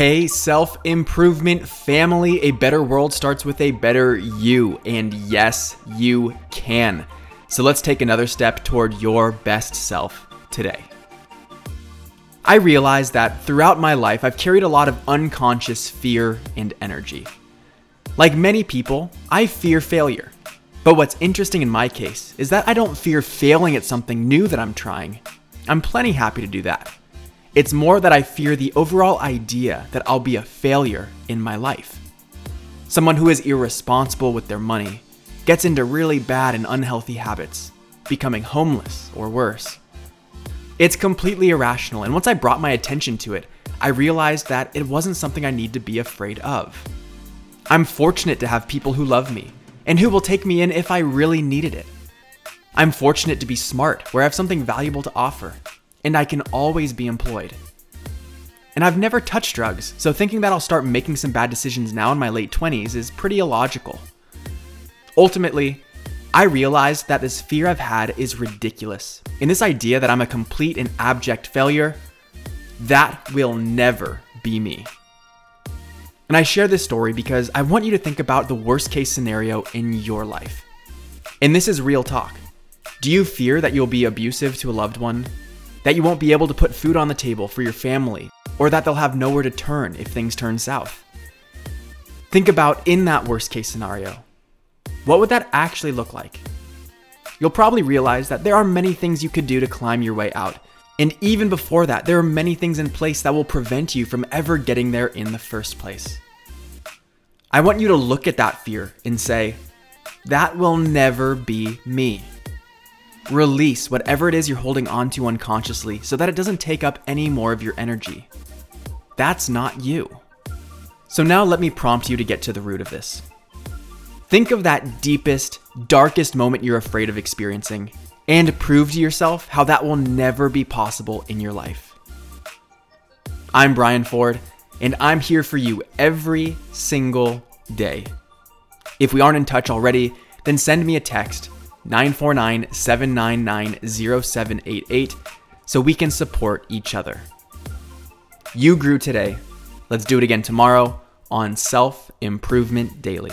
Hey, self improvement family, a better world starts with a better you. And yes, you can. So let's take another step toward your best self today. I realize that throughout my life, I've carried a lot of unconscious fear and energy. Like many people, I fear failure. But what's interesting in my case is that I don't fear failing at something new that I'm trying. I'm plenty happy to do that. It's more that I fear the overall idea that I'll be a failure in my life. Someone who is irresponsible with their money, gets into really bad and unhealthy habits, becoming homeless or worse. It's completely irrational, and once I brought my attention to it, I realized that it wasn't something I need to be afraid of. I'm fortunate to have people who love me and who will take me in if I really needed it. I'm fortunate to be smart, where I have something valuable to offer, and I can always be employed. And I've never touched drugs, so thinking that I'll start making some bad decisions now in my late 20s is pretty illogical. Ultimately, I realized that this fear I've had is ridiculous. And this idea that I'm a complete and abject failure, that will never be me. And I share this story because I want you to think about the worst case scenario in your life. And this is real talk. Do you fear that you'll be abusive to a loved one? That you won't be able to put food on the table for your family? Or that they'll have nowhere to turn if things turn south? Think about in that worst case scenario. What would that actually look like? You'll probably realize that there are many things you could do to climb your way out. And even before that, there are many things in place that will prevent you from ever getting there in the first place. I want you to look at that fear and say, that will never be me. Release whatever it is you're holding onto unconsciously so that it doesn't take up any more of your energy. That's not you. So now let me prompt you to get to the root of this. Think of that deepest, darkest moment you're afraid of experiencing and prove to yourself how that will never be possible in your life. I'm Brian Ford, and I'm here for you every single day. If we aren't in touch already, then send me a text 949 799 0788 so we can support each other. You grew today. Let's do it again tomorrow on Self Improvement Daily.